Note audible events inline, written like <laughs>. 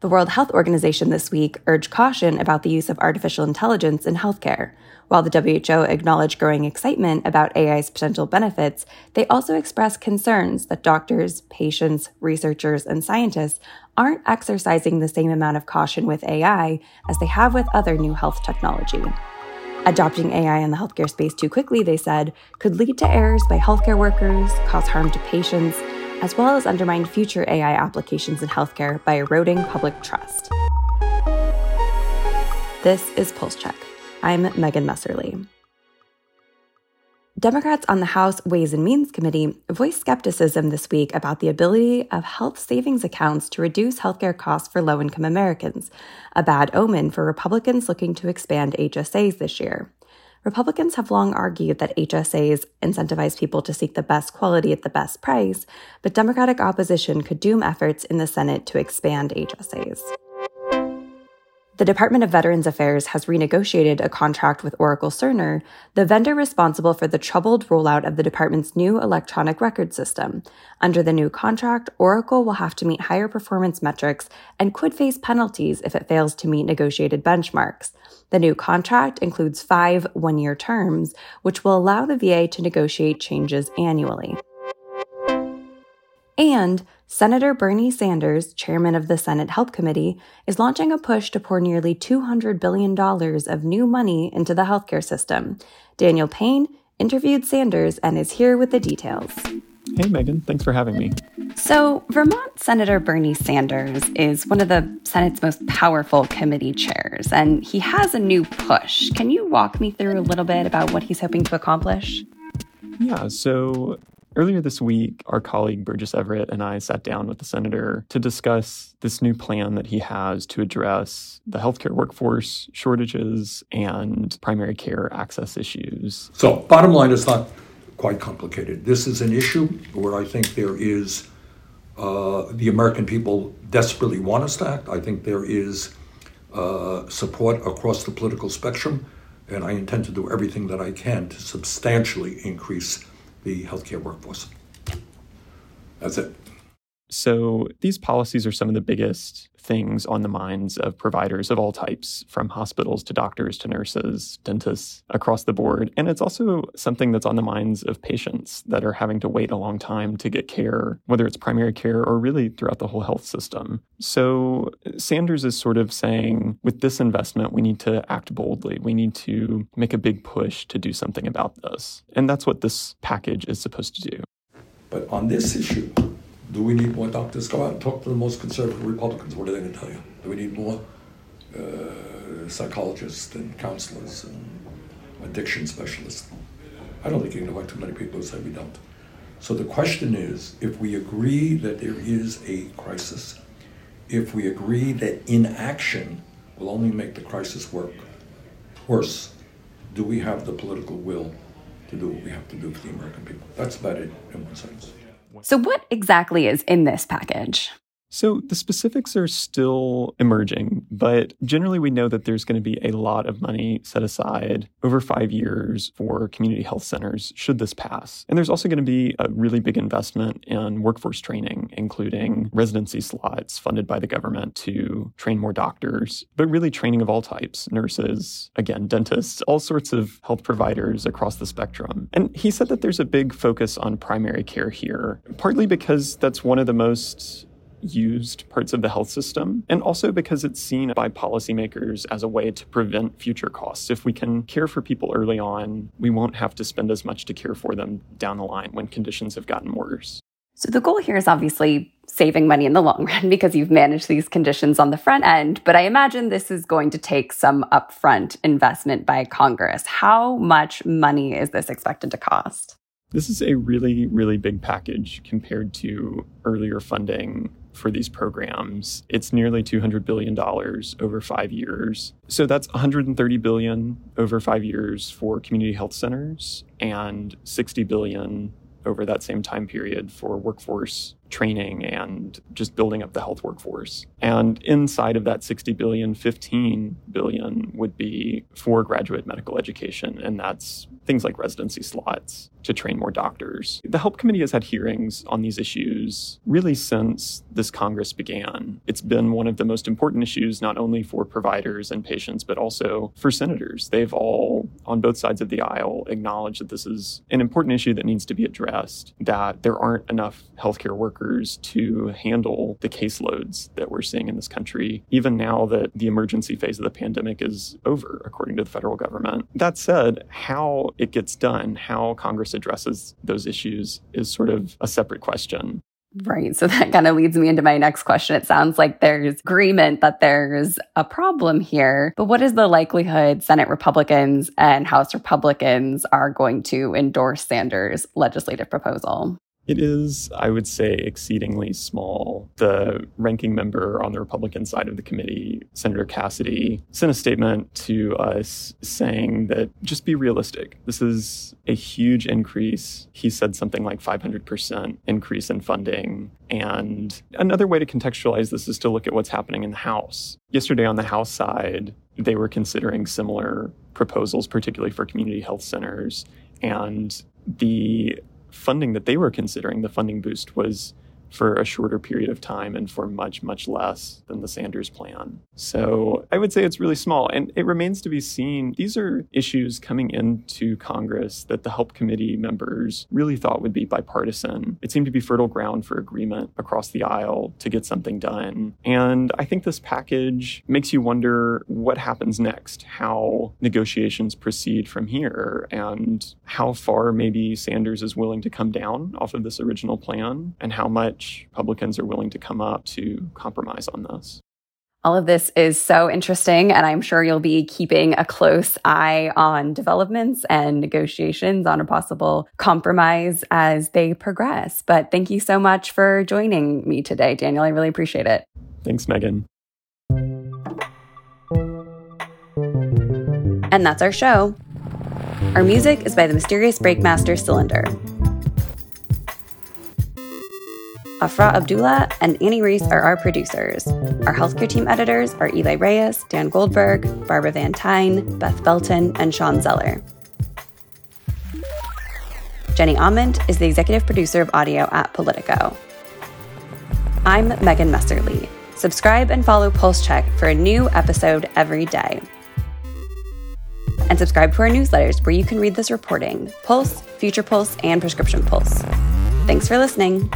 The World Health Organization this week urged caution about the use of artificial intelligence in healthcare. While the WHO acknowledged growing excitement about AI's potential benefits, they also expressed concerns that doctors, patients, researchers, and scientists aren't exercising the same amount of caution with AI as they have with other new health technology. Adopting AI in the healthcare space too quickly, they said, could lead to errors by healthcare workers, cause harm to patients, as well as undermine future AI applications in healthcare by eroding public trust. This is Pulse Check. I'm Megan Messerly. Democrats on the House Ways and Means Committee voiced skepticism this week about the ability of health savings accounts to reduce healthcare costs for low income Americans, a bad omen for Republicans looking to expand HSAs this year. Republicans have long argued that HSAs incentivize people to seek the best quality at the best price, but Democratic opposition could doom efforts in the Senate to expand HSAs. The Department of Veterans Affairs has renegotiated a contract with Oracle Cerner, the vendor responsible for the troubled rollout of the department's new electronic record system. Under the new contract, Oracle will have to meet higher performance metrics and could face penalties if it fails to meet negotiated benchmarks. The new contract includes five one year terms, which will allow the VA to negotiate changes annually. And Senator Bernie Sanders, chairman of the Senate Help Committee, is launching a push to pour nearly $200 billion of new money into the healthcare system. Daniel Payne interviewed Sanders and is here with the details. Hey, Megan. Thanks for having me. So, Vermont Senator Bernie Sanders is one of the Senate's most powerful committee chairs, and he has a new push. Can you walk me through a little bit about what he's hoping to accomplish? Yeah, so Earlier this week, our colleague Burgess Everett and I sat down with the senator to discuss this new plan that he has to address the healthcare workforce shortages and primary care access issues. So, bottom line, it's not quite complicated. This is an issue where I think there is uh, the American people desperately want us to act. I think there is uh, support across the political spectrum, and I intend to do everything that I can to substantially increase the healthcare workforce. That's it. So, these policies are some of the biggest things on the minds of providers of all types, from hospitals to doctors to nurses, dentists, across the board. And it's also something that's on the minds of patients that are having to wait a long time to get care, whether it's primary care or really throughout the whole health system. So, Sanders is sort of saying with this investment, we need to act boldly. We need to make a big push to do something about this. And that's what this package is supposed to do. But on this issue, do we need more doctors? Go out and talk to the most conservative Republicans. What are they going to tell you? Do we need more uh, psychologists and counselors and addiction specialists? I don't think you can invite too many people who say we don't. So the question is if we agree that there is a crisis, if we agree that inaction will only make the crisis work worse, do we have the political will to do what we have to do for the American people? That's about it in one sentence. So, what exactly is in this package? So the specifics are still emerging, but generally we know that there's going to be a lot of money set aside over five years for community health centers should this pass. And there's also going to be a really big investment in workforce training, including residency slots funded by the government to train more doctors, but really training of all types nurses, again, dentists, all sorts of health providers across the spectrum. And he said that there's a big focus on primary care here, partly because that's one of the most used parts of the health system, and also because it's seen by policymakers as a way to prevent future costs. If we can care for people early on, we won't have to spend as much to care for them down the line when conditions have gotten worse. So the goal here is obviously saving money in the long run <laughs> because you've managed these conditions on the front end. But I imagine this is going to take some upfront investment by Congress. How much money is this expected to cost? This is a really, really big package compared to earlier funding for these programs. It's nearly $200 billion over five years. So that's 130 billion over five years for community health centers and 60 billion over that same time period for workforce training and just building up the health workforce. And inside of that 60 billion, 15 billion would be for graduate medical education. And that's things like residency slots to train more doctors. The Help Committee has had hearings on these issues really since this Congress began. It's been one of the most important issues, not only for providers and patients, but also for senators. They've all, on both sides of the aisle, acknowledged that this is an important issue that needs to be addressed, that there aren't enough healthcare workers to handle the caseloads that we're seeing in this country, even now that the emergency phase of the pandemic is over, according to the federal government. That said, how it gets done, how Congress addresses those issues is sort of a separate question. Right. So that kind of leads me into my next question. It sounds like there's agreement that there's a problem here, but what is the likelihood Senate Republicans and House Republicans are going to endorse Sanders' legislative proposal? It is, I would say, exceedingly small. The ranking member on the Republican side of the committee, Senator Cassidy, sent a statement to us saying that just be realistic. This is a huge increase. He said something like 500% increase in funding. And another way to contextualize this is to look at what's happening in the House. Yesterday on the House side, they were considering similar proposals, particularly for community health centers. And the funding that they were considering, the funding boost was for a shorter period of time and for much, much less than the Sanders plan. So I would say it's really small. And it remains to be seen. These are issues coming into Congress that the Help Committee members really thought would be bipartisan. It seemed to be fertile ground for agreement across the aisle to get something done. And I think this package makes you wonder what happens next, how negotiations proceed from here, and how far maybe Sanders is willing to come down off of this original plan, and how much much Republicans are willing to come up to compromise on this. All of this is so interesting, and I'm sure you'll be keeping a close eye on developments and negotiations on a possible compromise as they progress. But thank you so much for joining me today, Daniel. I really appreciate it. Thanks, Megan. And that's our show. Our music is by the mysterious Breakmaster Cylinder. Afra Abdullah and Annie Reese are our producers. Our healthcare team editors are Eli Reyes, Dan Goldberg, Barbara Van Tyne, Beth Belton, and Sean Zeller. Jenny Ament is the executive producer of audio at Politico. I'm Megan Messerly. Subscribe and follow Pulse Check for a new episode every day. And subscribe to our newsletters where you can read this reporting Pulse, Future Pulse, and Prescription Pulse. Thanks for listening.